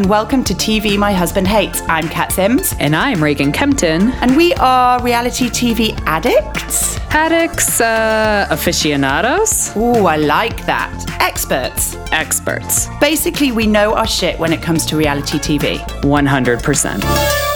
and welcome to TV My Husband Hates. I'm Kat Sims. And I'm Reagan Kempton. And we are reality TV addicts. Addicts, uh, aficionados. Ooh, I like that. Experts. Experts. Basically, we know our shit when it comes to reality TV. 100%.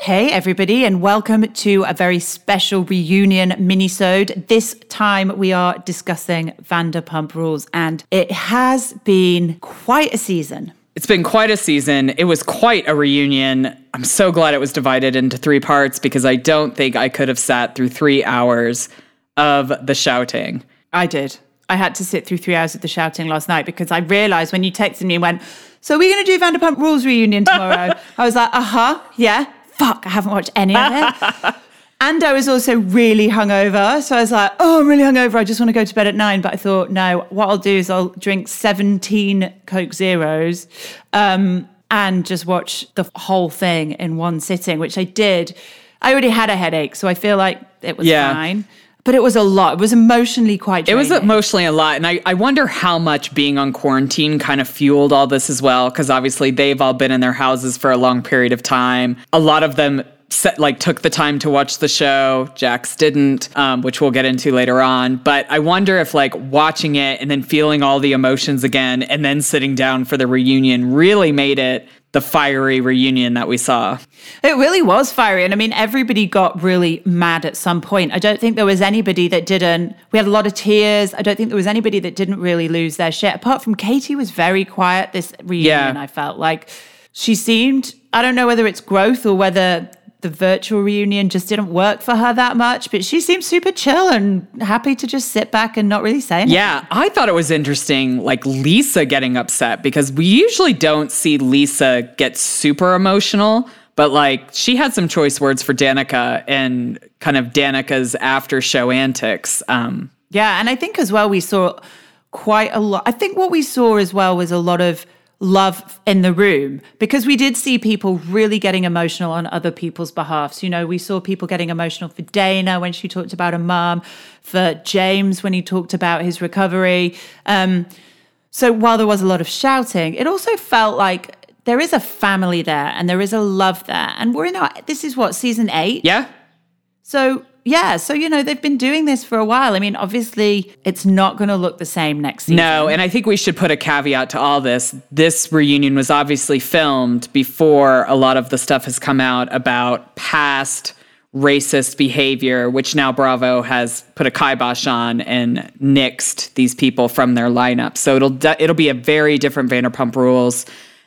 Hey everybody and welcome to a very special reunion minisode. This time we are discussing Vanderpump Rules and it has been quite a season. It's been quite a season. It was quite a reunion. I'm so glad it was divided into three parts because I don't think I could have sat through 3 hours of the shouting. I did. I had to sit through 3 hours of the shouting last night because I realized when you texted me and went, "So we're going to do Vanderpump Rules reunion tomorrow." I was like, "Uh-huh. Yeah." fuck, I haven't watched any of it. and I was also really hungover. So I was like, oh, I'm really hungover. I just want to go to bed at nine. But I thought, no, what I'll do is I'll drink 17 Coke Zeros um, and just watch the whole thing in one sitting, which I did. I already had a headache. So I feel like it was yeah. fine but it was a lot. It was emotionally quite. Draining. It was emotionally a lot, and I, I wonder how much being on quarantine kind of fueled all this as well. Because obviously they've all been in their houses for a long period of time. A lot of them set, like took the time to watch the show. Jax didn't, um, which we'll get into later on. But I wonder if like watching it and then feeling all the emotions again, and then sitting down for the reunion really made it the fiery reunion that we saw. It really was fiery. And I mean, everybody got really mad at some point. I don't think there was anybody that didn't. We had a lot of tears. I don't think there was anybody that didn't really lose their shit. Apart from Katie was very quiet this reunion, yeah. I felt like. She seemed, I don't know whether it's growth or whether the virtual reunion just didn't work for her that much, but she seemed super chill and happy to just sit back and not really say anything. Yeah, I thought it was interesting, like Lisa getting upset because we usually don't see Lisa get super emotional, but like she had some choice words for Danica and kind of Danica's after show antics. Um, yeah, and I think as well we saw quite a lot. I think what we saw as well was a lot of love in the room because we did see people really getting emotional on other people's behalfs. You know, we saw people getting emotional for Dayna when she talked about her mom, for James when he talked about his recovery. Um, so while there was a lot of shouting, it also felt like there is a family there and there is a love there. And we're in our, this is what, season eight? Yeah. So yeah, so you know they've been doing this for a while. I mean, obviously it's not going to look the same next season. No, and I think we should put a caveat to all this. This reunion was obviously filmed before a lot of the stuff has come out about past racist behavior, which now Bravo has put a kibosh on and nixed these people from their lineup. So it'll it'll be a very different Vanderpump Rules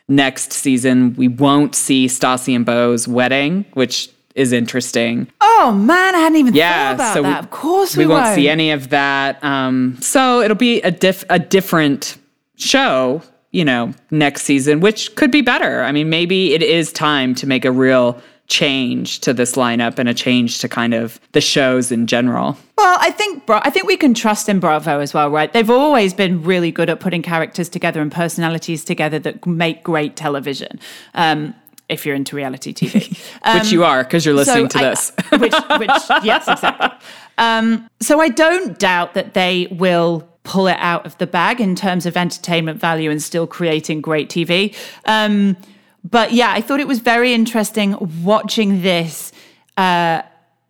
next season. We won't see Stassi and Beau's wedding, which is interesting. Oh man, I hadn't even yeah, thought about so that. We, of course, we, we won't, won't see any of that. Um, so it'll be a diff a different show, you know, next season, which could be better. I mean, maybe it is time to make a real change to this lineup and a change to kind of the shows in general. Well, I think I think we can trust in Bravo as well, right? They've always been really good at putting characters together and personalities together that make great television. Um, if you're into reality TV, um, which you are because you're listening so to I, this. which, which, yes, exactly. Um, so I don't doubt that they will pull it out of the bag in terms of entertainment value and still creating great TV. Um, but yeah, I thought it was very interesting watching this. Uh,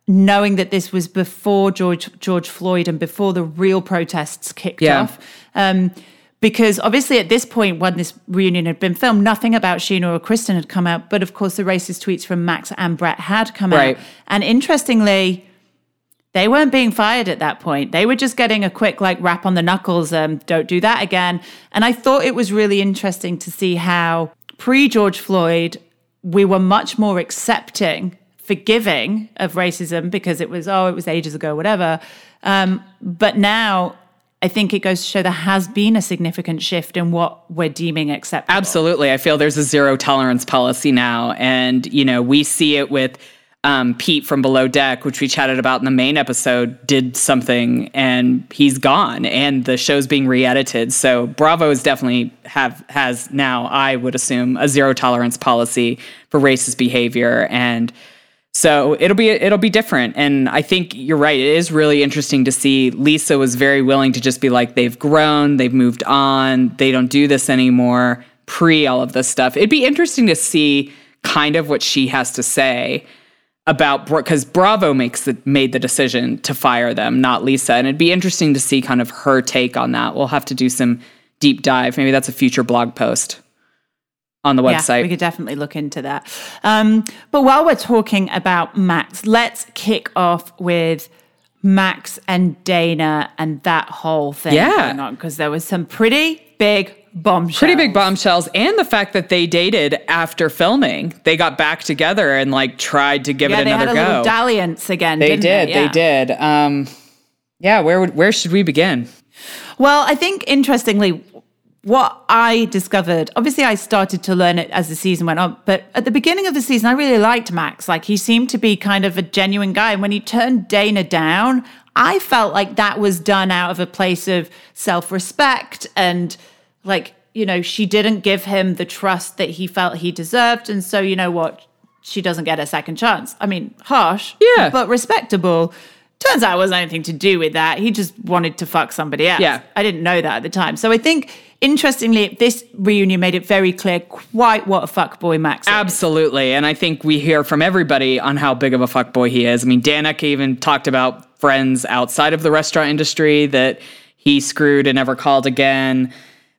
knowing that this was before George George Floyd and before the real protests kicked yeah. off. Because obviously at this point when this reunion had been filmed nothing about Scheana or Kristen had come out but of course the racist tweets from Max and Brett had come right. out and interestingly they weren't being fired at that point. They were just getting a quick like rap on the knuckles um, don't do that again. And I thought it was really interesting to see how pre George Floyd we were much more accepting forgiving of racism because it was oh it was ages ago whatever. Um, but now I think it goes to show there has been a significant shift in what we're deeming acceptable. Absolutely. I feel there's a zero tolerance policy now. And, you know, we see it with um, Pete from Below Deck, which we chatted about in the main episode, did something and he's gone and the show's being re-edited. So Bravo is definitely have has now, I would assume, a zero tolerance policy for racist behavior. And so it'll be it'll be different, and I think you're right. It is really interesting to see Lisa was very willing to just be like they've grown, they've moved on, they don't do this anymore. pre all of this stuff. It'd be interesting to see kind of what she has to say about because Bravo makes the made the decision to fire them, not Lisa, and it'd be interesting to see kind of her take on that. We'll have to do some deep dive. Maybe that's a future blog post on the website. Yeah, we could definitely look into that. Um, but while we're talking about Max, let's kick off with Max and Dayna and that whole thing Yeah. going on because there was some pretty big bombshells. Pretty big bombshells, and the fact that they dated after filming. They got back together and like tried to give Yeah, it they another had a go. little dalliance again. they didn't did. They, They, did. Um, yeah. Where would where should we begin? Well, I think interestingly, what I discovered, obviously, I started to learn it as the season went on, but at the beginning of the season, I really liked Max. Like, he seemed to be kind of a genuine guy. And when he turned Dayna down, I felt like that was done out of a place of self respect and, like, you know, she didn't give him the trust that he felt he deserved. And so, you know what? She doesn't get a second chance. I mean, harsh, Yeah. but respectable. Turns out it wasn't anything to do with that. He just wanted to fuck somebody else. Yeah. I didn't know that at the time. So I think, interestingly, this reunion made it very clear quite what a fuckboy Max is. Absolutely. And I think we hear from everybody on how big of a fuckboy he is. I mean, Danica even talked about friends outside of the restaurant industry that he screwed and never called again.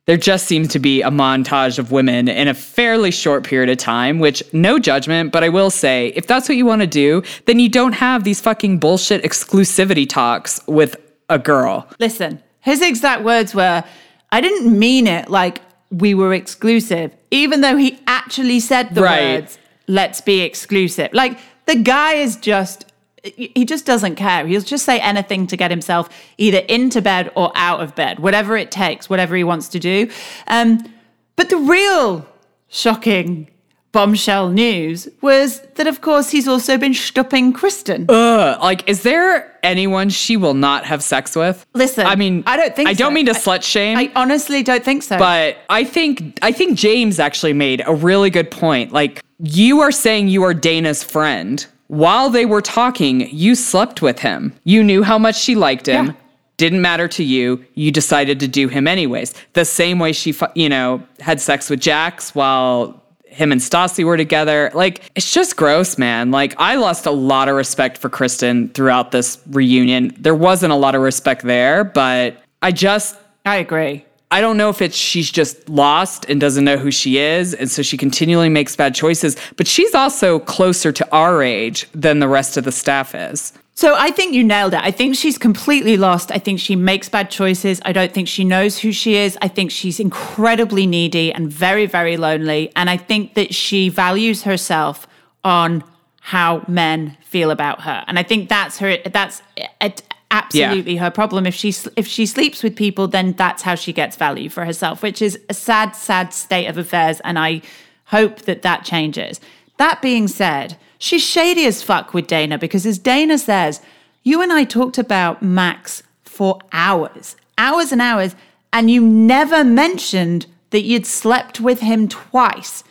There just seems to be a montage of women in a fairly short period of time, which no judgment, but I will say, if that's what you want to do, then you don't have these fucking bullshit exclusivity talks with a girl. Listen, his exact words were, I didn't mean it like we were exclusive, even though he actually said the Right. words, let's be exclusive. Like, the guy is just. He just doesn't care. He'll just say anything to get himself either into bed or out of bed, whatever it takes, whatever he wants to do. Um, but the real shocking bombshell news was that, of course, he's also been stopping Kristen. Ugh, like, is there anyone she will not have sex with? Listen, I mean, I don't think I don't mean to I- slut shame. I honestly don't think so. But I think I think James actually made a really good point. Like you are saying you are Dayna's friend. While they were talking, you slept with him. You knew how much she liked him. Yeah. Didn't matter to you. You decided to do him anyways. The same way she, you know, had sex with Jax while him and Stassi were together. Like it's just gross, man. Like I lost a lot of respect for Kristen throughout this reunion. There wasn't a lot of respect there, but I just I agree. I don't know if it's she's just lost and doesn't know who she is, and so she continually makes bad choices. But she's also closer to our age than the rest of the staff is. So I think you nailed it. I think she's completely lost. I think she makes bad choices. I don't think she knows who she is. I think she's incredibly needy and very, very lonely. And I think that she values herself on how men feel about her. And I think that's her. That's it, absolutely her problem. If she if she sleeps with people, then that's how she gets value for herself, which is a sad, sad state of affairs. And I hope that that changes. That being said, she's shady as fuck with Dayna because, as Dayna says, you and I talked about Max for hours, hours and hours, and you never mentioned that you'd slept with him twice.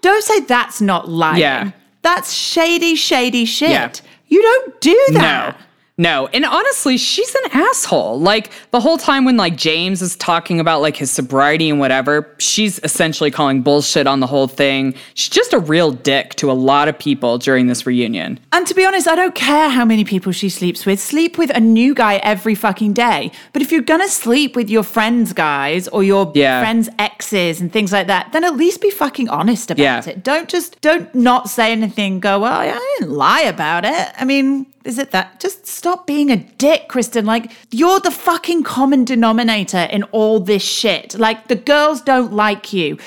Don't say that's not lying. Yeah. That's shady, shady shit. Yeah. You don't do that. No. No. And honestly, she's an asshole. Like the whole time when like James is talking about like his sobriety and whatever, she's essentially calling bullshit on the whole thing. She's just a real dick to a lot of people during this reunion. And to be honest, I don't care how many people she sleeps with. Sleep with a new guy every fucking day. But if you're gonna sleep with your friends' guys or your Yeah. friends' exes and things like that, then at least be fucking honest about Yeah. it. Don't just don't not say anything. Go well. I didn't lie about it. I mean, is it that? Just stop being a dick, Kristen. Like you're the fucking common denominator in all this shit. Like the girls don't like you.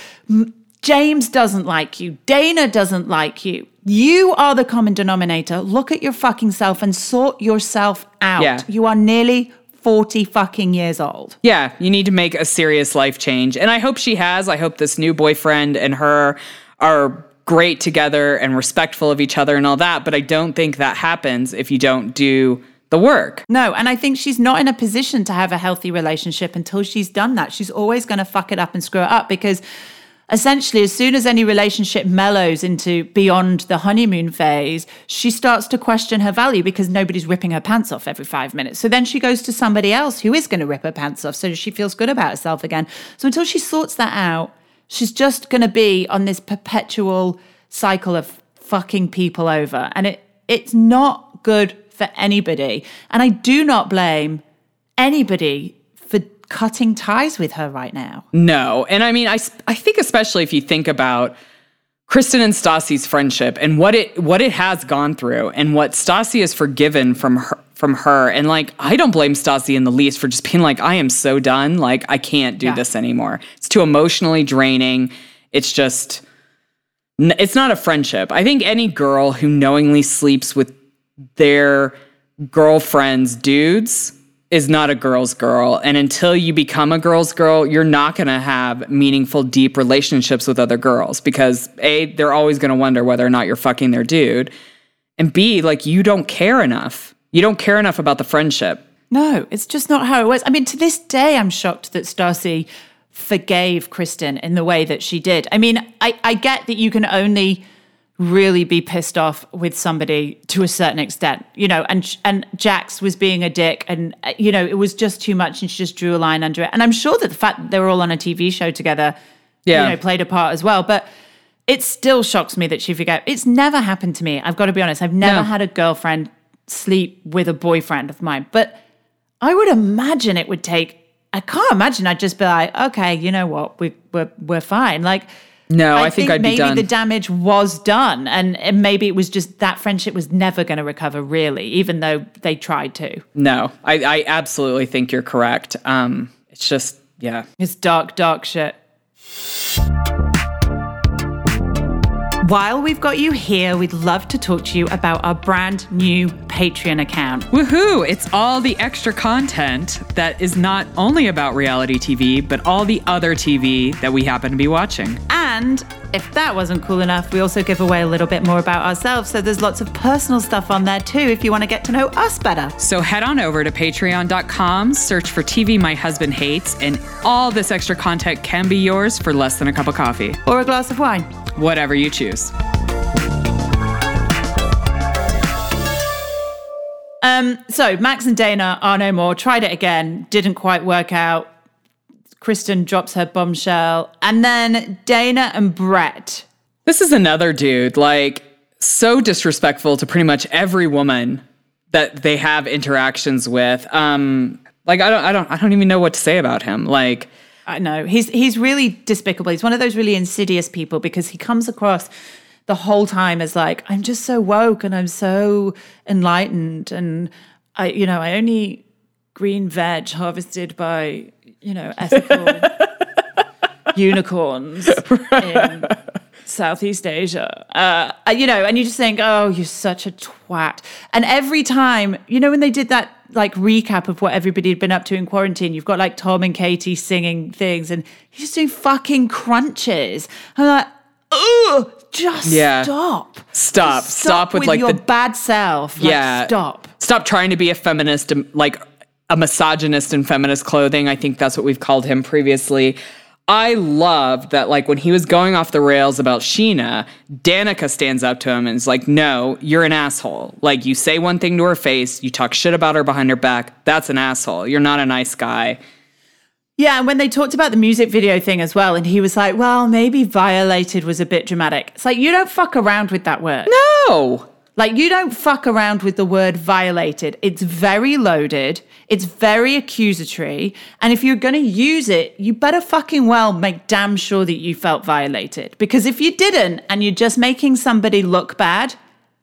James doesn't like you. Dayna doesn't like you. You are the common denominator. Look at your fucking self and sort yourself out. Yeah. You are nearly 40 fucking years old. Yeah, you need to make a serious life change. And I hope she has. I hope this new boyfriend and her are great together and respectful of each other and all that. But I don't think that happens if you don't do the work. No, and I think she's not in a position to have a healthy relationship until she's done that. She's always going to fuck it up and screw it up because essentially, as soon as any relationship mellows into beyond the honeymoon phase, she starts to question her value because nobody's ripping her pants off every five minutes. So then she goes to somebody else who is going to rip her pants off so she feels good about herself again. So until she sorts that out, She's just going to be on this perpetual cycle of fucking people over. And it it's not good for anybody. And I do not blame anybody for cutting ties with her right now. No. And I mean, I, I think especially if you think about Kristen and Stassi's friendship and what it what it has gone through and what Stassi has forgiven from her from her. And like I don't blame Stassi in the least for just being like, I am so done. Like I can't do yeah. this anymore. It's too emotionally draining. It's just it's not a friendship. I think any girl who knowingly sleeps with their girlfriend's dudes is not a girl's girl. And until you become a girl's girl, you're not going to have meaningful, deep relationships with other girls because A, they're always going to wonder whether or not you're fucking their dude. And B, like you don't care enough. You don't care enough about the friendship. No, it's just not how it was. I mean, to this day, I'm shocked that Stassi forgave Kristen in the way that she did. I mean, I, I get that you can only really be pissed off with somebody to a certain extent, you know, and and Jax was being a dick and uh, you know, it was just too much and she just drew a line under it. And I'm sure that the fact that they were all on a TV show together, yeah. you know, played a part as well, but it still shocks me that she forgot. It's never happened to me. I've got to be honest. I've never no. had a girlfriend sleep with a boyfriend of mine, but I would imagine it would take I can't imagine I'd just be like, okay, you know what, we, we're we're fine. Like no, I, I think, think maybe the damage was done, and, and maybe it was just that friendship was never going to recover, really, even though they tried to. No, I, I absolutely think you're correct. Um, it's just, yeah, it's dark, dark shit. While we've got you here, we'd love to talk to you about our brand new Patreon account. Woohoo! It's all the extra content that is not only about reality TV, but all the other TV that we happen to be watching. And if that wasn't cool enough, we also give away a little bit more about ourselves. So there's lots of personal stuff on there too if you want to get to know us better. So head on over to patreon.com, search for TV My Husband Hates, and all this extra content can be yours for less than a cup of coffee or a glass of wine whatever you choose. Um, so Max and Dayna are no more. Tried it again, didn't quite work out. Kristen drops her bombshell, and then Dayna and Brett. This is another dude, like so disrespectful to pretty much every woman that they have interactions with. Um, like I don't, I don't, I don't even know what to say about him. Like I know he's he's really despicable. He's one of those really insidious people because he comes across the whole time as like I'm just so woke and I'm so enlightened and I you know I only green veg harvested by you know ethical unicorns in Southeast Asia. Uh, you know, and you just think, oh, you're such a twat. And every time, you know, when they did that like recap of what everybody had been up to in quarantine. You've got like Tom and Katie singing things, and he's just doing fucking crunches. I'm like, oh, just yeah. stop. Stop. Just stop. Stop with, with like your the bad self. Like, yeah. Stop. Stop trying to be a feminist, like a misogynist in feminist clothing. I think that's what we've called him previously. I love that, like, when he was going off the rails about Scheana, Danica stands up to him and is like, No, you're an asshole. Like, you say one thing to her face, you talk shit about her behind her back. That's an asshole. You're not a nice guy. Yeah, and when they talked about the music video thing as well, and he was like, Well, maybe violated was a bit dramatic. It's like, you don't fuck around with that word. No. Like, you don't fuck around with the word violated. It's very loaded, it's very accusatory. And if you're going to use it, you better fucking well make damn sure that you felt violated. Because if you didn't and you're just making somebody look bad,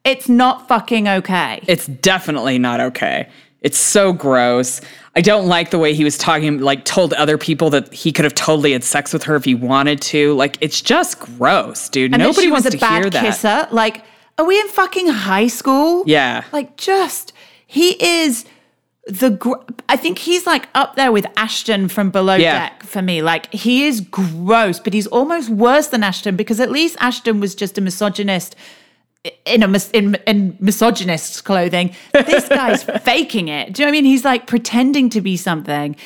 it's not fucking okay. It's definitely not okay. It's so gross. I don't like the way he was talking, like told other people that he could have totally had sex with her if he wanted to. Like it's just gross, dude. And Nobody wants to hear that. Kisser. Like are we in fucking high school? Yeah. Like, just, he is the, gr- I think he's like up there with Ashton from Below yeah. Deck for me. Like, he is gross, but he's almost worse than Ashton because at least Ashton was just a misogynist in a in, in misogynist clothing. This guy's faking it. Do you know what I mean? He's like pretending to be something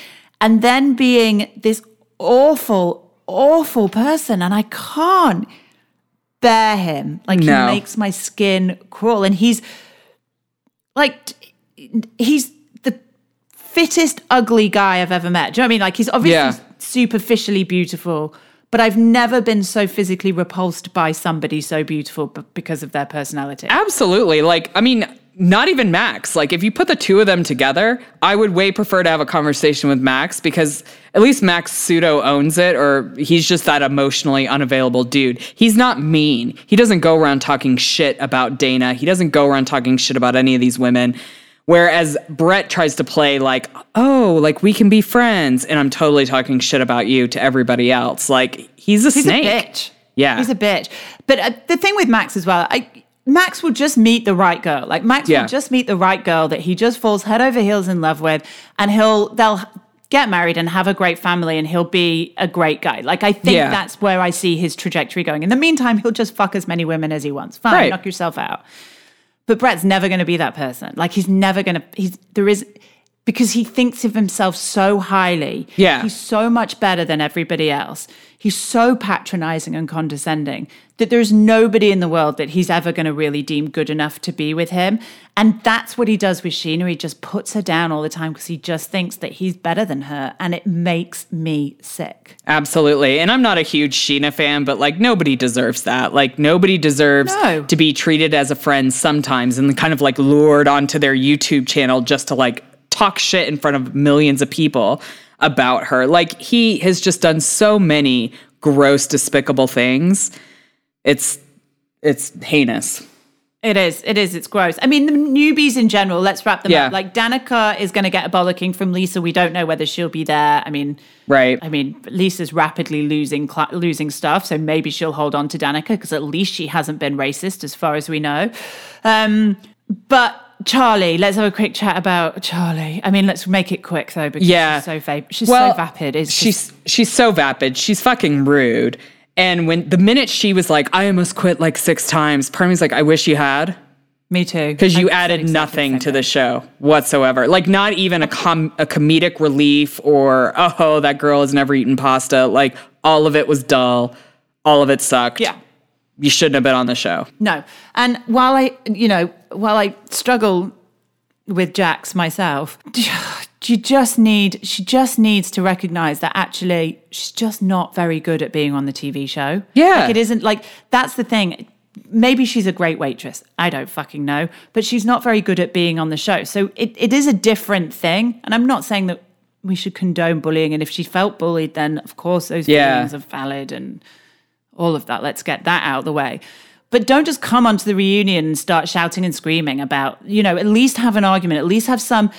and then being this awful, awful person. And I can't bear him. Like no. he makes my skin crawl. And he's like he's the fittest ugly guy I've ever met. Do you know what I mean? Like he's obviously yeah. superficially beautiful, but I've never been so physically repulsed by somebody so beautiful because of their personality. Absolutely. Like, I mean, not even Max. Like, if you put the two of them together, I would way prefer to have a conversation with Max because at least Max pseudo owns it, or he's just that emotionally unavailable dude. He's not mean. He doesn't go around talking shit about Dayna. He doesn't go around talking shit about any of these women. Whereas Brett tries to play like, oh, like we can be friends, and I'm totally talking shit about you to everybody else. Like he's a He's snake. a bitch. Yeah. He's a bitch. But uh, the thing with Max as well, I, Max will just meet the right girl. Like Max Yeah. will just meet the right girl that he just falls head over heels in love with, and he'll they'll get married and have a great family, and he'll be a great guy. Like I think Yeah. that's where I see his trajectory going. In the meantime, he'll just fuck as many women as he wants. Fine, Right. knock yourself out. But Brett's never going to be that person. Like he's never going to. He's there is because he thinks of himself so highly. Yeah. he's so much better than everybody else. He's so patronizing and condescending that there's nobody in the world that he's ever going to really deem good enough to be with him. And that's what he does with Scheana. He just puts her down all the time because he just thinks that he's better than her. And it makes me sick. Absolutely. And I'm not a huge Scheana fan, but like nobody deserves that. Like nobody deserves No. to be treated as a friend sometimes and kind of like lured onto their YouTube channel just to like talk shit in front of millions of people about her. Like he has just done so many gross, despicable things. It's it's heinous. It is. It is. It's gross. I mean, the newbies in general, let's wrap them Yeah. up. Like, Danica is going to get a bollocking from Lisa. We don't know whether she'll be there. I mean, Right. I mean, Lisa's rapidly losing cla losing stuff, so maybe she'll hold on to Danica because at least she hasn't been racist, as far as we know. Um, but Charli, let's have a quick chat about Charli. I mean, let's make it quick though, because Yeah. she's so va- she's Well, so vapid. It's just, she's she's so vapid. She's fucking rude. And when the minute she was like, I almost quit like six times, part like, I wish you had. me too. because you added nothing to the show whatsoever. Like not even a com- a comedic relief or oh that girl has never eaten pasta. Like all of it was dull. All of it sucked. Yeah. You shouldn't have been on the show. No. And while I, you know, while I struggle with Jax myself, you just need, she just needs to recognize that actually she's just not very good at being on the TV show. Yeah. Like it isn't like, that's the thing. Maybe she's a great waitress. I don't fucking know. But she's not very good at being on the show. So it, it is a different thing. And I'm not saying that we should condone bullying. And if she felt bullied, then of course those Yeah. feelings are valid and all of that. Let's get that out of the way. But don't just come onto the reunion and start shouting and screaming about, you know, at least have an argument, at least have some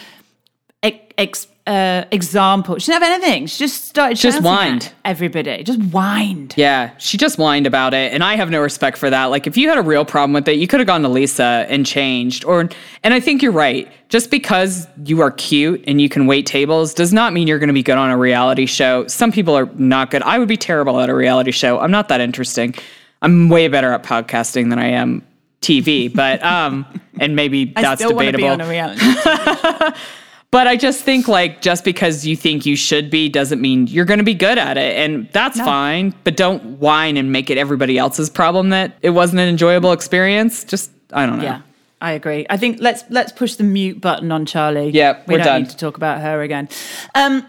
ex- uh, example. She didn't have anything. She just started Just whined. everybody. Just whined. Yeah, she just whined about it, and I have no respect for that. Like, if you had a real problem with it, you could have gone to Lisa and changed. Or, and I think you're right. Just because you are cute and you can wait tables does not mean you're going to be good on a reality show. Some people are not good. I would be terrible at a reality show. I'm not that interesting. I'm way better at podcasting than I am TV, but um, and maybe that's still want to debatable. be on a reality. But I just think like just because you think you should be doesn't mean you're going to be good at it, and that's fine. But don't whine and make it everybody else's problem that it wasn't an enjoyable experience. Just I don't know. yeah, I agree. I think let's let's push the mute button on Charli. Yeah, we don't done. need to talk about her again. Um,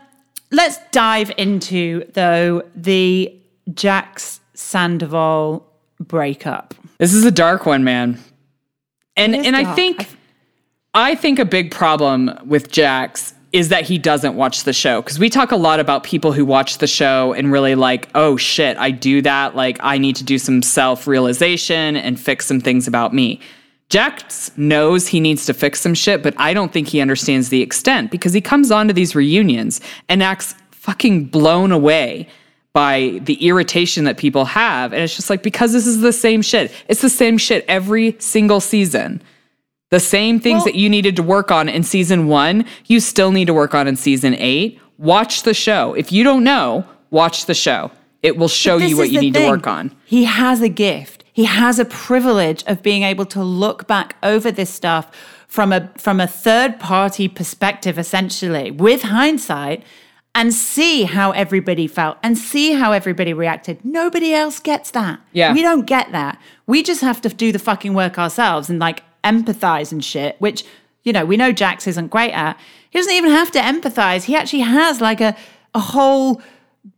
let's dive into though the Jax Sandoval breakup. This is a dark one, man. And and I dark. think I think a big problem with Jax is that he doesn't watch the show because we talk a lot about people who watch the show and really like, oh shit, I do that. Like I need to do some self realization and fix some things about me. Jax knows he needs to fix some shit, but I don't think he understands the extent because he comes onto these reunions and acts fucking blown away by the irritation that people have. And it's just like, because this is the same shit. It's the same shit every single season. The same things Well- that you needed to work on in season one, you still need to work on in season eight. Watch the show. If you don't know, watch the show. It will show you what you need thing. to work on. He has a gift. He has a privilege of being able to look back over this stuff from a from a third party perspective essentially with hindsight and see how everybody felt and see how everybody reacted. Nobody else gets that. Yeah. We don't get that. We just have to do the fucking work ourselves and like empathize and shit, which you know, we know Jax isn't great at. He doesn't even have to empathize. He actually has like a a whole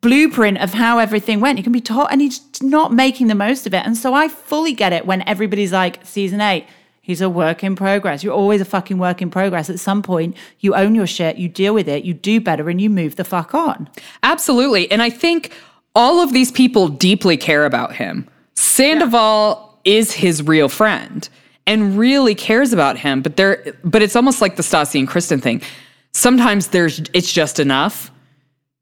blueprint of how everything went. He can be taught, and he's not making the most of it. And so I fully get it when everybody's like, season eight, he's a work in progress. You're always a fucking work in progress. At some point, you own your shit, you deal with it, you do better, and you move the fuck on. Absolutely. And I think all of these people deeply care about him. Sandoval yeah. is his real friend and really cares about him, but there but it's almost like the Stassi and Kristen thing. Sometimes there's it's just enough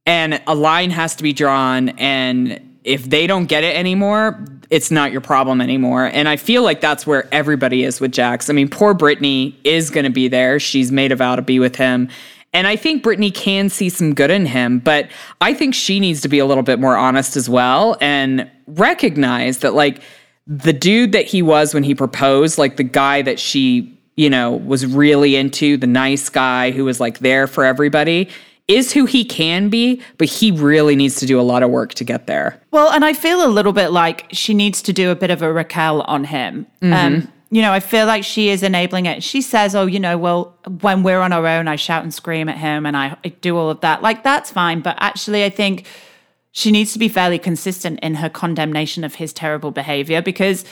and a line has to be drawn and if they don't get it anymore, it's not your problem anymore. And I feel like that's where everybody is with Jax. I mean, poor Brittany is going to be there. She's made a vow to be with him. And I think Brittany can see some good in him, but I think she needs to be a little bit more honest as well and recognize that, like, the dude that he was when he proposed, like the guy that she, you know, was really into, the nice guy who was like there for everybody, is who he can be, but he really needs to do a lot of work to get there. Well, and I feel a little bit like she needs to do a bit of a Raquel on him. Mm-hmm. Um, you know, I feel like she is enabling it. She says, oh, you know, well, when we're on our own, I shout and scream at him and I, I do all of that. Like, that's fine. But actually, I think she needs to be fairly consistent in her condemnation of his terrible behavior because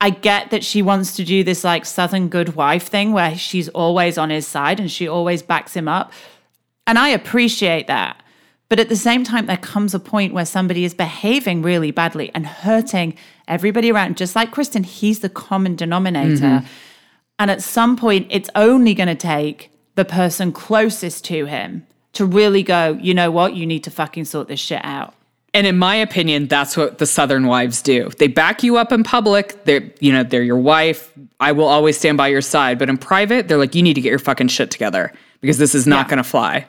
I get that she wants to do this like Southern good wife thing where she's always on his side and she always backs him up. And I appreciate that. But at the same time, there comes a point where somebody is behaving really badly and hurting everybody around. Just like Kristen, he's the common denominator. Mm-hmm. And at some point, it's only going to take the person closest to him to really go, you know what, you need to fucking sort this shit out. And in my opinion, that's what the Southern wives do. They back you up in public. They're, you know, they're your wife. I will always stand by your side. But in private, they're like, you need to get your fucking shit together because this is not yeah. going to fly.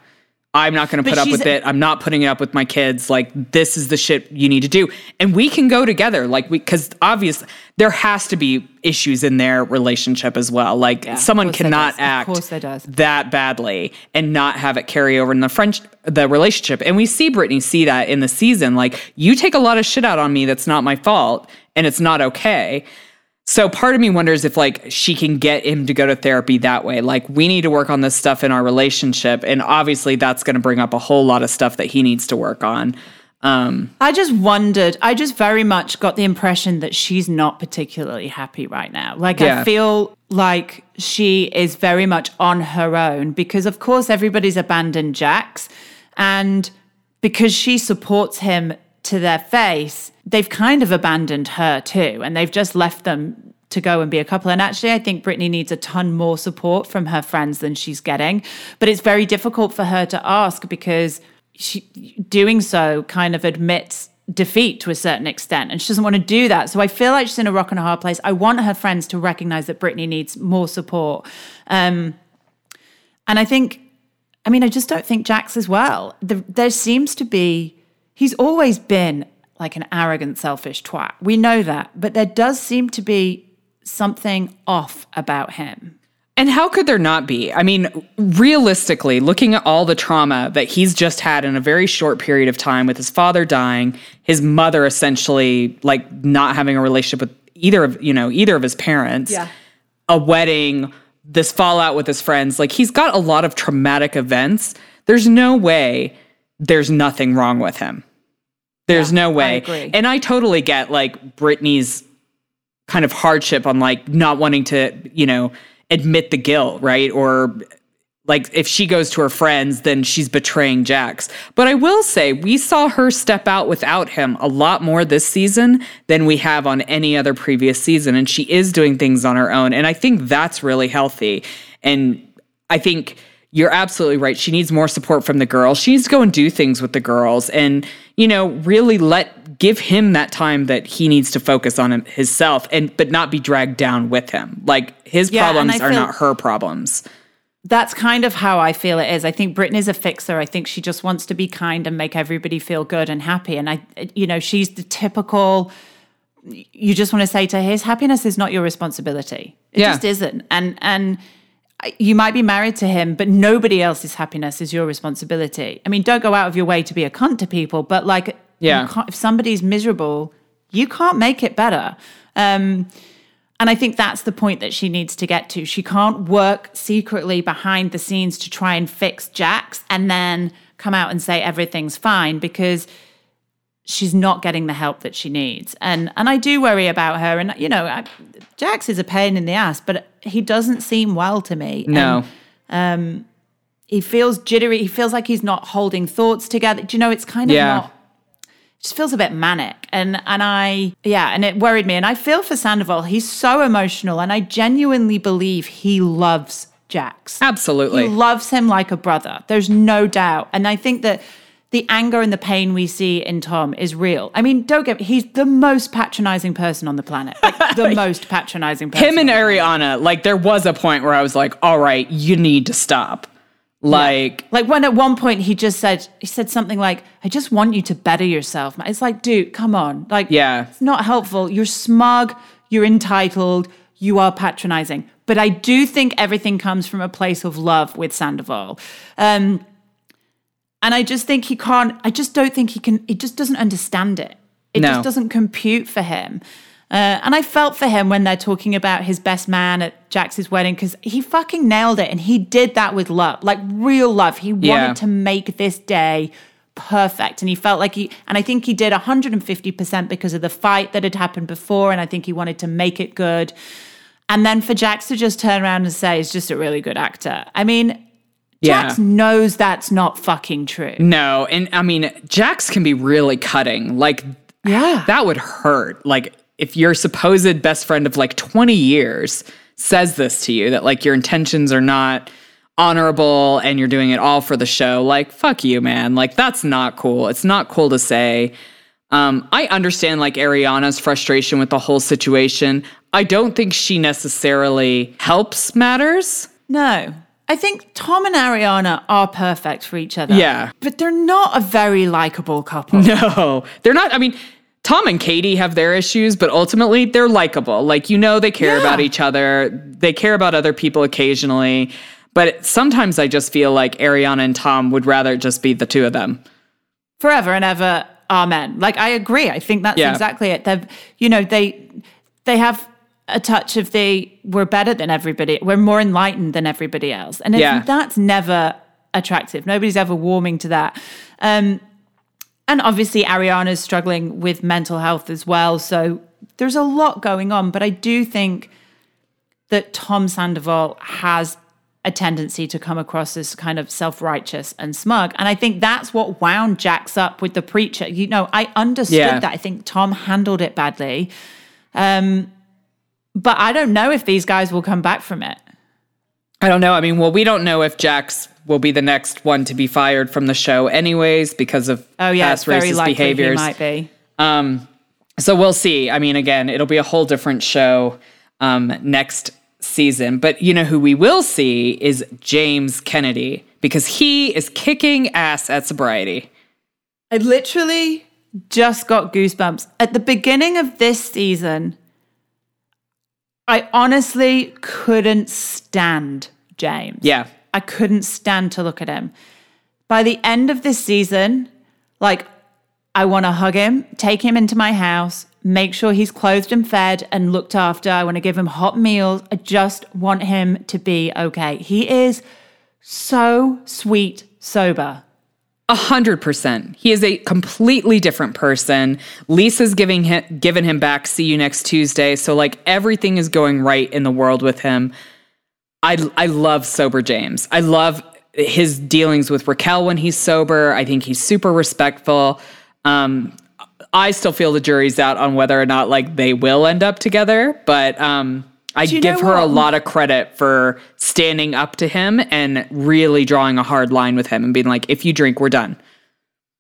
I'm not going to put up with it. I'm not putting it up with my kids. Like this is the shit you need to do. And we can go together. Like we cuz obviously there has to be issues in their relationship as well. Like yeah, someone cannot act that badly and not have it carry over in the French the relationship. And we see Brittany see that in the season. Like you take a lot of shit out on me that's not my fault and it's not okay. So part of me wonders if like she can get him to go to therapy that way. Like we need to work on this stuff in our relationship and obviously that's going to bring up a whole lot of stuff that he needs to work on. Um, I just wondered, I just very much got the impression that she's not particularly happy right now. Like yeah. I feel like she is very much on her own because of course everybody's abandoned Jax and because she supports him to their face, they've kind of abandoned her too. And they've just left them to go and be a couple. And actually, I think Brittany needs a ton more support from her friends than she's getting. But it's very difficult for her to ask because she doing so kind of admits defeat to a certain extent and she doesn't want to do that so i feel like she's in a rock and a hard place i want her friends to recognize that brittany needs more support um, and i think i mean i just don't think jax as well the, there seems to be he's always been like an arrogant, selfish twat. We know that. But there does seem to be something off about him. And how could there not be? I mean, realistically, looking at all the trauma that he's just had in a very short period of time with his father dying, his mother essentially like not having a relationship with either of, you know, either of his parents. Yeah. A wedding, this fallout with his friends, like he's got a lot of traumatic events. There's no way there's nothing wrong with him. There's yeah, no way. I and I totally get like Brittany's kind of hardship on like not wanting to, you know, admit the guilt, right? Or like if she goes to her friends, then she's betraying Jax. But I will say, we saw her step out without him a lot more this season than we have on any other previous season. And she is doing things on her own. And I think that's really healthy. And I think you're absolutely right. She needs more support from the girls. She needs to go and do things with the girls and, you know, really let give him that time that he needs to focus on himself and but not be dragged down with him. Like his yeah, problems are not her problems. That's kind of how I feel it is. I think Brittany's a fixer. I think she just wants to be kind and make everybody feel good and happy. And I you know, she's the typical you just want to say to her, his happiness is not your responsibility. It yeah. just isn't. And and you might be married to him, but nobody else's happiness is your responsibility. I mean, don't go out of your way to be a cunt to people, but like, yeah, if somebody's miserable, you can't make it better. Um, and I think that's the point that she needs to get to. She can't work secretly behind the scenes to try and fix Jax and then come out and say everything's fine because she's not getting the help that she needs. And and I do worry about her. And you know, I, Jax is a pain in the ass, but he doesn't seem well to me. No. And, um, he feels jittery. He feels like he's not holding thoughts together. Do you know? It's kind of Yeah. not. It just feels a bit manic, and and I yeah, and it worried me. And I feel for Sandoval. He's so emotional, and I genuinely believe he loves Jax. Absolutely. He loves him like a brother. There's no doubt. And I think that the anger and the pain we see in Tom is real. I mean, don't get me, he's the most patronizing person on the planet. Like the most patronizing person. Him and Ariana, like there was a point where I was like, all right, you need to stop. Like, Like when at one point he just said he said something like, "I just want you to better yourself." It's like, dude, come on. Like, Yeah. it's not helpful. You're smug. You're entitled. You are patronizing. But I do think everything comes from a place of love with Sandoval. Um, and I just think he can't. I just don't think he can. He just doesn't understand it. It No. just doesn't compute for him. Uh, and I felt for him when they're talking about his best man at Jax's wedding because he fucking nailed it. And he did that with love, like real love. He wanted Yeah. to make this day perfect. And he felt like he, and I think he did 150% because of the fight that had happened before. And I think he wanted to make it good. And then for Jax to just turn around and say, he's just a really good actor. I mean, yeah. Jax knows that's not fucking true. No. And I mean, Jax can be really cutting. Like, Yeah. that would hurt. Like, if your supposed best friend of like 20 years says this to you, that like your intentions are not honorable and you're doing it all for the show, like, fuck you, man. Like, that's not cool. It's not cool to say. Um, I understand like Ariana's frustration with the whole situation. I don't think she necessarily helps matters. No. I think Tom and Ariana are perfect for each other. Yeah. But they're not a very likable couple. No, they're not. I mean, Tom and Katie have their issues, but ultimately they're likable. Like, you know, they care Yeah. about each other, they care about other people occasionally. But sometimes I just feel like Ariana and Tom would rather just be the two of them. Forever and ever, amen. Like I agree. I think that's Yeah. exactly it. They've you know, they they have a touch of the we're better than everybody. We're more enlightened than everybody else. And if Yeah. that's never attractive. Nobody's ever warming to that. Um and obviously Ariana's struggling with mental health as well. So there's a lot going on, but I do think that Tom Sandoval has a tendency to come across as kind of self-righteous and smug. And I think that's what wound Jax up with the preacher. You know, I understood Yeah. that. I think Tom handled it badly. Um, but I don't know if these guys will come back from it. I don't know. I mean, well, we don't know if Jax will be the next one to be fired from the show, anyways, because of Oh yeah, past very racist behaviors. he might be. Um, so we'll see. I mean, again, it'll be a whole different show um, next season. But you know who we will see is James Kennedy because he is kicking ass at sobriety. I literally just got goosebumps. At the beginning of this season, I honestly couldn't stand James. Yeah. I couldn't stand to look at him. By the end of this season, like, I want to hug him, take him into my house, make sure he's clothed and fed and looked after. I want to give him hot meals. I just want him to be okay. He is so sweet sober. A hundred percent. He is a completely different person. Lisa's giving him given him back. See you next Tuesday. So like everything is going right in the world with him. I I love sober James. I love his dealings with Raquel when he's sober. I think he's super respectful. Um, I still feel the jury's out on whether or not like they will end up together, but um, I give her a lot of credit for standing up to him and really drawing a hard line with him and being like, if you drink, we're done.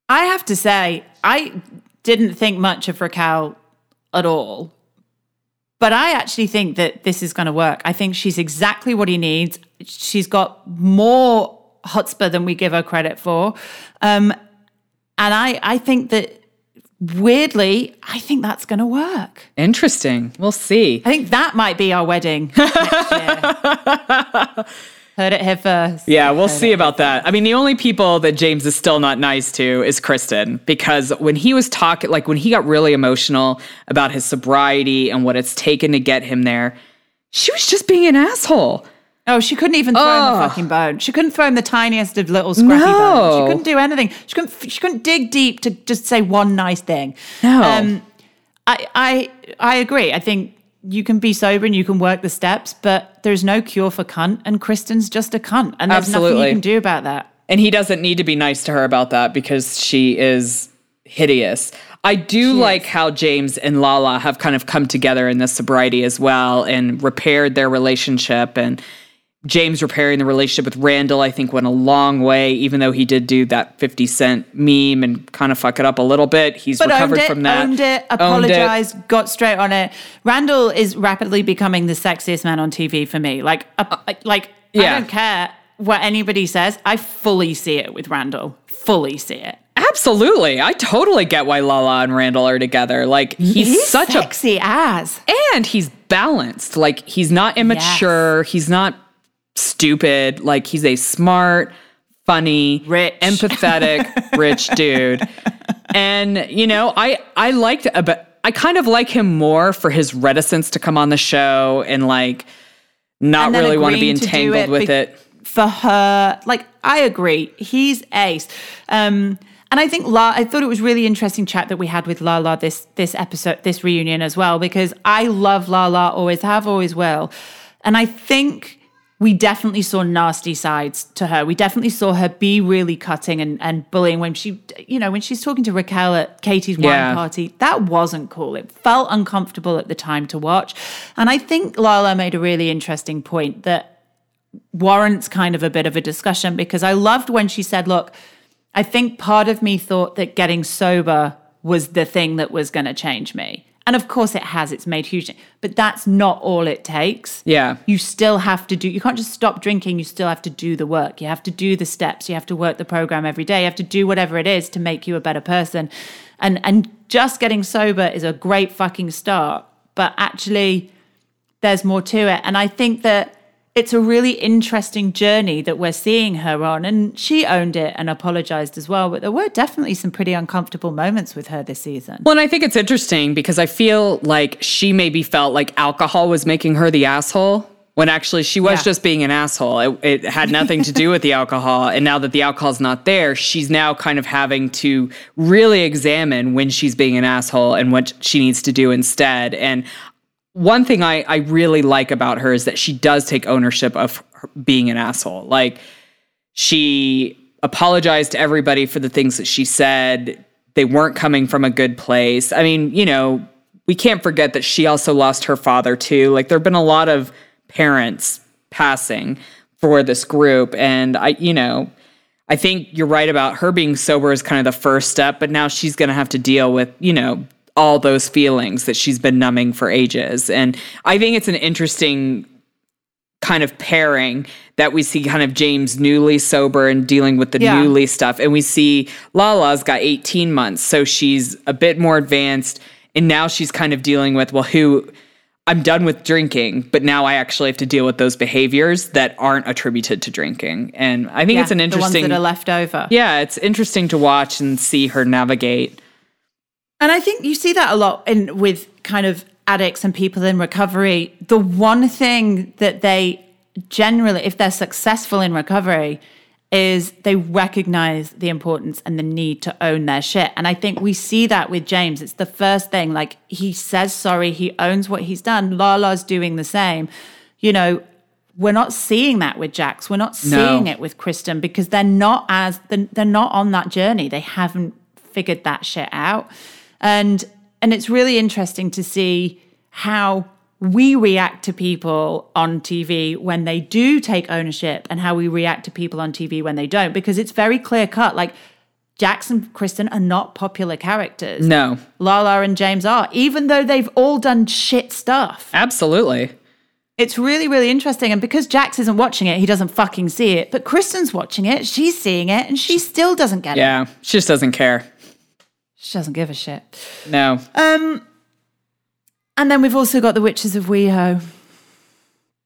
I have to say, I didn't think much of Raquel at all. But I actually think that this is going to work. I think she's exactly what he needs. She's got more hotspur than we give her credit for. Um, and I, I think that weirdly, I think that's going to work. Interesting. We'll see. I think that might be our wedding next year. Heard it here first. Yeah, we'll see about that. I mean, the only people that James is still not nice to is Kristen because when he was talking, like when he got really emotional about his sobriety and what it's taken to get him there, she was just being an asshole. Oh, she couldn't even throw him the Oh. fucking bone. She couldn't throw him the tiniest of little scrappy No. bones. She couldn't do anything. She couldn't. She couldn't dig deep to just say one nice thing. No. Um, I, I, I agree. I think you can be sober and you can work the steps, but there's no cure for cunt, and Kristen's just a cunt, and there's nothing Absolutely. you can do about that. And he doesn't need to be nice to her about that because she is hideous. I do like how James and Lala have kind of come together in this sobriety as well and repaired their relationship. And James repairing the relationship with Randall, I think, went a long way, even though he did do that 50 Cent meme and kind of fuck it up a little bit. He's But recovered it, from that. owned it, Owned it. apologized, got straight on it. Randall is rapidly becoming the sexiest man on TV for me. Like, uh, like yeah. I don't care what anybody says. I fully see it with Randall. Fully see it. Absolutely. I totally get why Lala and Randall are together. Like, he's, such a sexy ass. and he's balanced. Like he's not immature, he's not stupid. Like he's a smart, funny, Rich. empathetic, rich dude. And you know, I I liked uh, but I kind of like him more for his reticence to come on the show and like not And really want to be agreeing to entangled it with be- it. for her. Like I agree, he's ace. Um, and I think La, I thought it was really interesting chat that we had with Lala this this episode, this reunion as well, because I love Lala, always have, always will, and I think we definitely saw nasty sides to her. We definitely saw her be really cutting and, and bullying when she, you know, when she's talking to Raquel at Katie's wine Yeah. party. That wasn't cool. It felt uncomfortable at the time to watch. And I think Lala made a really interesting point that warrants kind of a bit of a discussion because I loved when she said, Look, I think part of me thought that getting sober was the thing that was going to change me. And of course it has, it's made huge, but that's not all it takes. Yeah. You still have to do, you can't just stop drinking, you still have to do the work. You have to do the steps, you have to work the program every day, you have to do whatever it is to make you a better person. And and just getting sober is a great fucking start, but actually there's more to it. And I think that it's a really interesting journey that we're seeing her on. And she owned it and apologized as well. But there were definitely some pretty uncomfortable moments with her this season. Well, and I think it's interesting because I feel like she maybe felt like alcohol was making her the asshole when actually she was Yeah. just being an asshole. It, it had nothing to do with the alcohol. And now that the alcohol's not there, she's now kind of having to really examine when she's being an asshole and what she needs to do instead. And one thing I, I really like about her is that she does take ownership of being an asshole. Like, she apologized to everybody for the things that she said. They weren't coming from a good place. I mean, you know, we can't forget that she also lost her father too. Like there have been a lot of parents passing for this group and I, you know, I think you're right about her being sober is kind of the first step, but now she's going to have to deal with, you know, all those feelings that she's been numbing for ages. And I think it's an interesting kind of pairing that we see kind of James newly sober and dealing with the Yeah. newly stuff. And we see Lala's got 18 months. So she's a bit more advanced. And now she's kind of dealing with, well, who I'm done with drinking, but now I actually have to deal with those behaviors that aren't attributed to drinking. And I think it's an the ones interesting, that are left over. yeah, it's interesting to watch and see her navigate. And I think you see that a lot in with kind of addicts and people in recovery. The one thing that they generally, if they're successful in recovery, is they recognize the importance and the need to own their shit. And I think we see that with James. It's the first thing. Like he says sorry, he owns what he's done. Lala's doing the same. You know, we're not seeing that with Jax. We're not seeing it with Kristen because they're not as they're not on that journey. They haven't figured that shit out. And and it's really interesting to see how we react to people on TV when they do take ownership and how we react to people on TV when they don't because it's very clear cut like Jax and Kristen are not popular characters. No, Lala and James are even though they've all done shit stuff. absolutely. It's really, really interesting. And because Jax isn't watching it, he doesn't fucking see it. But Kristen's watching it, she's seeing it, and she still doesn't get it. Yeah, she just doesn't care. She doesn't give a shit. No. Um, And then we've also got the Witches of WeHo.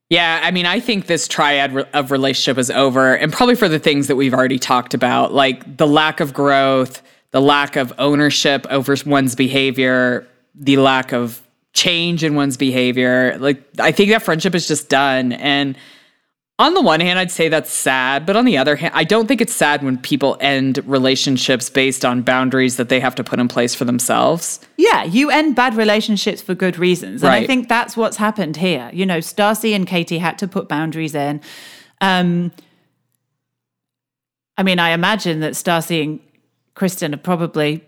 Yeah, I mean, I think this triad of relationship is over, and probably for the things that we've already talked about, like the lack of growth, the lack of ownership over one's behavior, the lack of change in one's behavior. Like, I think that friendship is just done. And on the one hand, I'd say that's sad, but on the other hand, I don't think it's sad when people end relationships based on boundaries that they have to put in place for themselves. Yeah, you end bad relationships for good reasons. And I think that's what's happened here. You know, Stassi and Katie had to put boundaries in. Um, I mean, I imagine that Stassi and Kristen are probably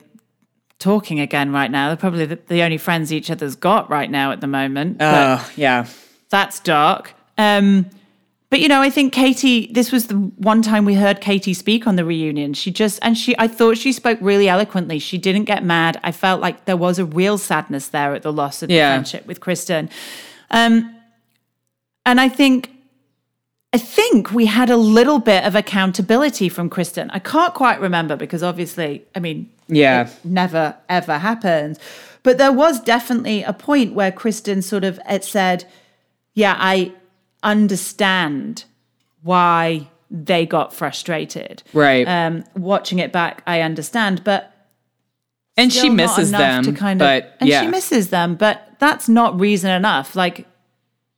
talking again right now. They're probably the, the only friends each other's got right now at the moment. But Uh, yeah. that's dark. Um, but you know, I think Katie. This was the one time we heard Katie speak on the reunion. She just and she. I thought she spoke really eloquently. She didn't get mad. I felt like there was a real sadness there at the loss of Yeah. the friendship with Kristen. Um, and I think, I think we had a little bit of accountability from Kristen. I can't quite remember because obviously, I mean, Yeah. it never ever happened. But there was definitely a point where Kristen sort of had said, Yeah, I understand why they got frustrated. Right. Um, watching it back, I understand, but and she misses them. to kind of, but and she misses them, but that's not reason enough. Like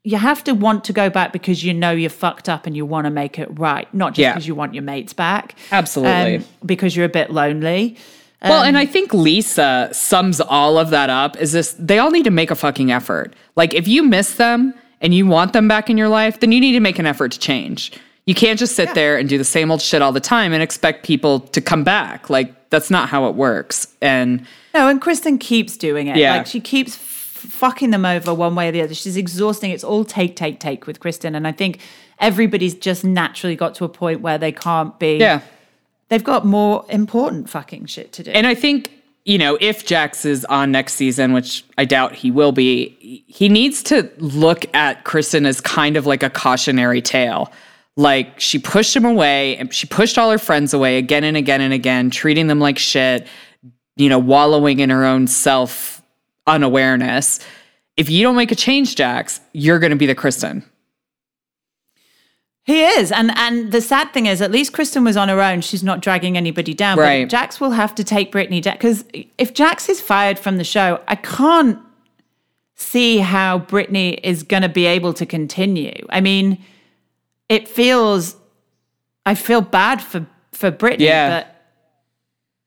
you have to want to go back because you know you're fucked up and you want to make it right, not just Yeah. because you want your mates back. Absolutely. Um, because you're a bit lonely. Well, and I think Lisa sums all of that up is this they all need to make a fucking effort. Like if you miss them and you want them back in your life, then you need to make an effort to change. You can't just sit there and do the same old shit all the time and expect people to come back. Like that's not how it works. And No, and Kristen keeps doing it. Yeah. Like she keeps f- fucking them over one way or the other. She's exhausting. It's all take, take, take with Kristen. And I think everybody's just naturally got to a point where they can't be. yeah. They've got more important fucking shit to do. And I think, you know, if Jax is on next season, which I doubt he will be, he needs to look at Kristen as kind of like a cautionary tale. Like she pushed him away and she pushed all her friends away again and again and again, treating them like shit, you know, wallowing in her own self unawareness. If you don't make a change, Jax, you're going to be the Kristen. He is. And and the sad thing is, at least Kristen was on her own. She's not dragging anybody down. Right. But Jax will have to take Brittany down. Because if Jax is fired from the show, I can't see how Brittany is going to be able to continue. I mean, it feels, I feel bad for, for Brittany, Yeah. but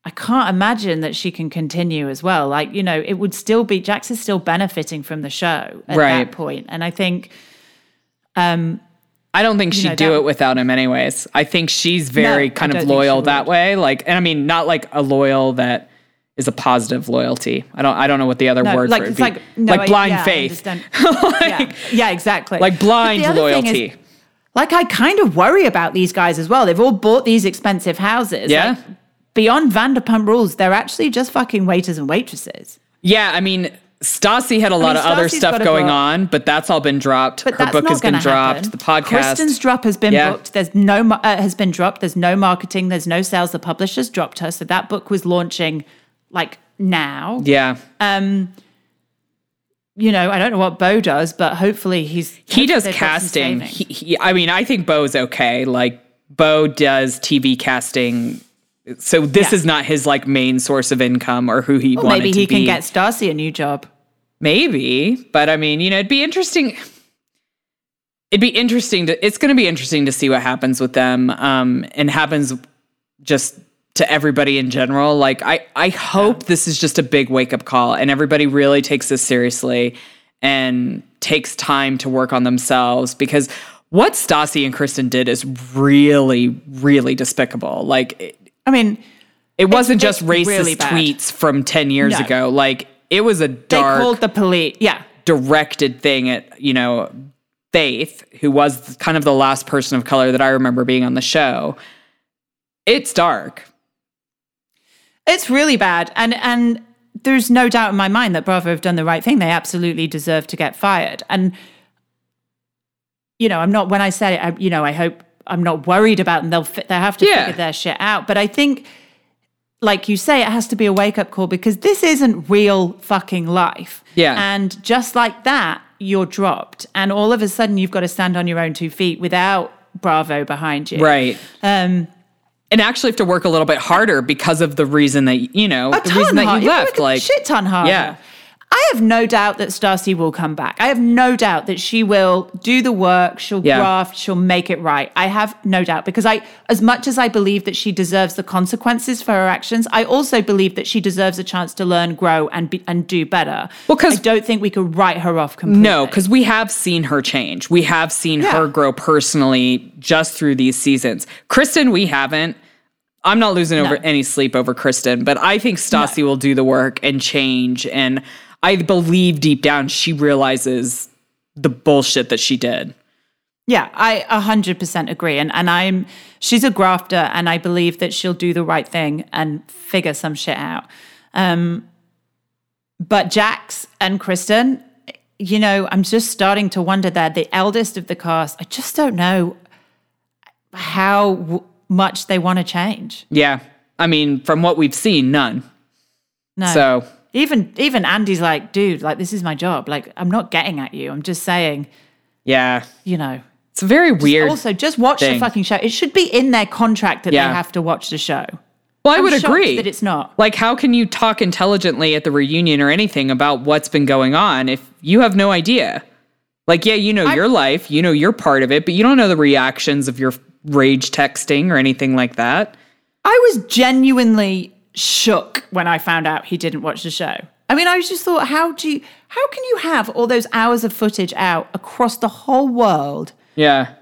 I can't imagine that she can continue as well. Like, you know, it would still be, Jax is still benefiting from the show at Right. that point. And I think, um, I don't think she'd do it without him anyways. I think she's very No, kind of loyal that way. Like and I mean not like a loyal that is a positive loyalty. I don't I don't know what the other no, word like, for it like, I- blind yeah, faith. like, yeah, yeah, exactly. like blind But the other thing is, loyalty. like I kind of worry about these guys as well. They've all bought these expensive houses. Yeah. Like, beyond Vanderpump Rules, they're actually just fucking waiters and waitresses. yeah, I mean Stassi had a lot of other stuff going book. on, but that's all been dropped. But Her book has been dropped. happen. The podcast. Kristen's drop has been Yeah. booked. There's no uh, has been dropped. There's no marketing. There's no sales. The publisher's dropped her. So that book was launching like now. yeah. Um. You know, I don't know what Beau does, but hopefully he's he does they've got some casting. He, he, I mean, I think Beau's okay. Like Beau does TV casting. So this Yeah. is not his like main source of income or who he Well, wanted maybe he be. can get Stassi a new job. Maybe, but I mean, you know, it'd be interesting. It'd be interesting to. It's going to be interesting to see what happens with them, um, and happens just to everybody in general. Like, I, I hope this is just a big wake up call, and everybody really takes this seriously and takes time to work on themselves because what Stassi and Kristen did is really, really despicable. Like, I mean, it wasn't just racist really tweets from ten years No. ago. Like, it was a dark they called the police. Yeah. directed thing at you know Faith, who was kind of the last person of color that I remember being on the show. It's dark. It's really bad. And and there's no doubt in my mind that Bravo have done the right thing. They absolutely deserve to get fired. And you know, I'm not when I say it, I, you know, I hope I'm not worried about and They'll they have to Yeah. figure their shit out. But I think like you say, it has to be a wake up call because this isn't real fucking life. Yeah. And just like that, you're dropped. And all of a sudden you've got to stand on your own two feet without Bravo behind you. Right. Um And actually have to work a little bit harder because of the reason that you know, a the reason that hard- you left. Like shit ton harder. Yeah. I have no doubt that Stassi will come back. I have no doubt that she will do the work, she'll Yeah. graft, she'll make it right. I have no doubt because I as much as I believe that she deserves the consequences for her actions, I also believe that she deserves a chance to learn, grow and be, and do better. Well, 'cause- I don't think we could write her off completely. No, because we have seen her change. We have seen Yeah. her grow personally just through these seasons. Kristen, we haven't. I'm not losing over No. any sleep over Kristen, but I think Stassi will do the work and change. And I believe deep down she realizes the bullshit that she did. Yeah, I 100% agree. And, and I'm, she's a grafter, and I believe that she'll do the right thing and figure some shit out. Um, but Jax and Kristen, you know, I'm just starting to wonder they're the eldest of the cast. I just don't know how w- much they want to change. Yeah. I mean, from what we've seen, none. No. So, even even Andy's like, dude, like this is my job. Like I'm not getting at you. I'm just saying, yeah. you know. It's a very weird. Also, just watch thing. the fucking show. It should be in their contract that Yeah. they have to watch the show. well, I I'm would agree that it's not. Like, how can you talk intelligently at the reunion or anything about what's been going on if you have no idea? Like, yeah, you know your life, you know you're part of it, but you don't know the reactions of your rage texting or anything like that. I was genuinely shook when I found out he didn't watch the show. I mean, I just thought, how do you, how can you have all those hours of footage out across the whole world Yeah.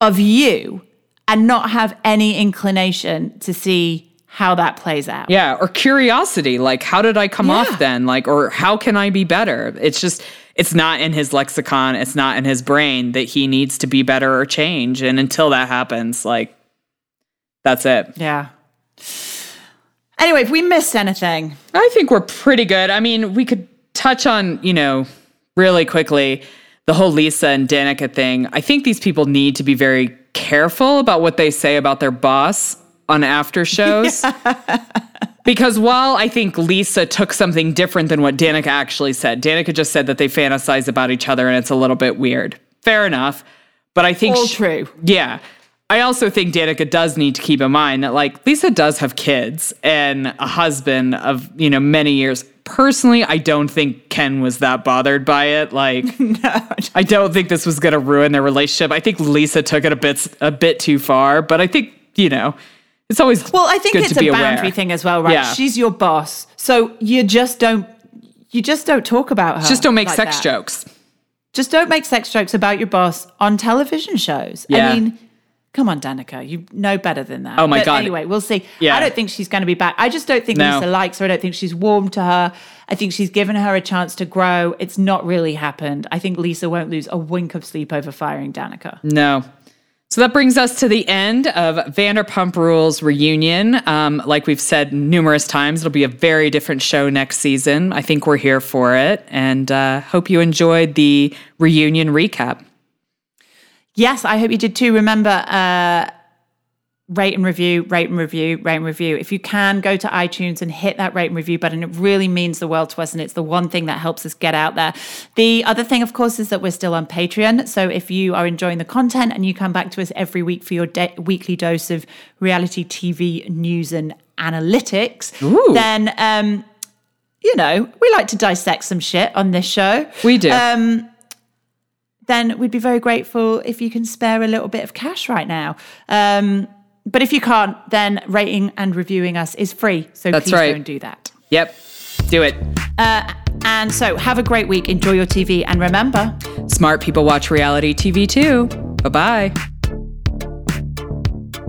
of you and not have any inclination to see how that plays out? Yeah. Or curiosity. Like, how did I come Yeah. off then? Like, or how can I be better? It's just, it's not in his lexicon. It's not in his brain that he needs to be better or change. And until that happens, like, that's it. Yeah. Anyway, if we missed anything, I think we're pretty good. I mean, we could touch on, you know, really quickly the whole Lisa and Danica thing. I think these people need to be very careful about what they say about their boss on after shows. Because while I think Lisa took something different than what Danica actually said, Danica just said that they fantasize about each other and it's a little bit weird. Fair enough. But I think all she- true. yeah. I also think Danica does need to keep in mind that like Lisa does have kids and a husband of, you know, many years. Personally, I don't think Ken was that bothered by it. Like I don't think this was going to ruin their relationship. I think Lisa took it a bit a bit too far, but I think, you know, it's always Well, I think it's a boundary aware. thing as well, right? Yeah. She's your boss, so you just don't you just don't talk about her. Just don't make like sex that. jokes. Just don't make sex jokes about your boss on television shows. Yeah. I mean, come on, Danica, you know better than that. Oh my But God. Anyway, we'll see. Yeah. I don't think she's going to be back. I just don't think No. Lisa likes her. I don't think she's warmed to her. I think she's given her a chance to grow. It's not really happened. I think Lisa won't lose a wink of sleep over firing Danica. No. So that brings us to the end of Vanderpump Rules reunion. Um, like we've said numerous times, it'll be a very different show next season. I think we're here for it, and uh, hope you enjoyed the reunion recap. Yes, I hope you did too. Remember, uh, rate and review, rate and review, rate and review. If you can, go to iTunes and hit that rate and review button. It really means the world to us, and it's the one thing that helps us get out there. The other thing, of course, is that we're still on Patreon. So if you are enjoying the content and you come back to us every week for your de- weekly dose of reality TV news and analytics, Ooh. then um, you know we like to dissect some shit on this show We do. um, then we'd be very grateful if you can spare a little bit of cash right now. Um, but if you can't, then rating and reviewing us is free. So That's please right. don't do that. yep, do it. And so have a great week. Enjoy your TV. And remember, Smart people watch reality TV too. Bye bye.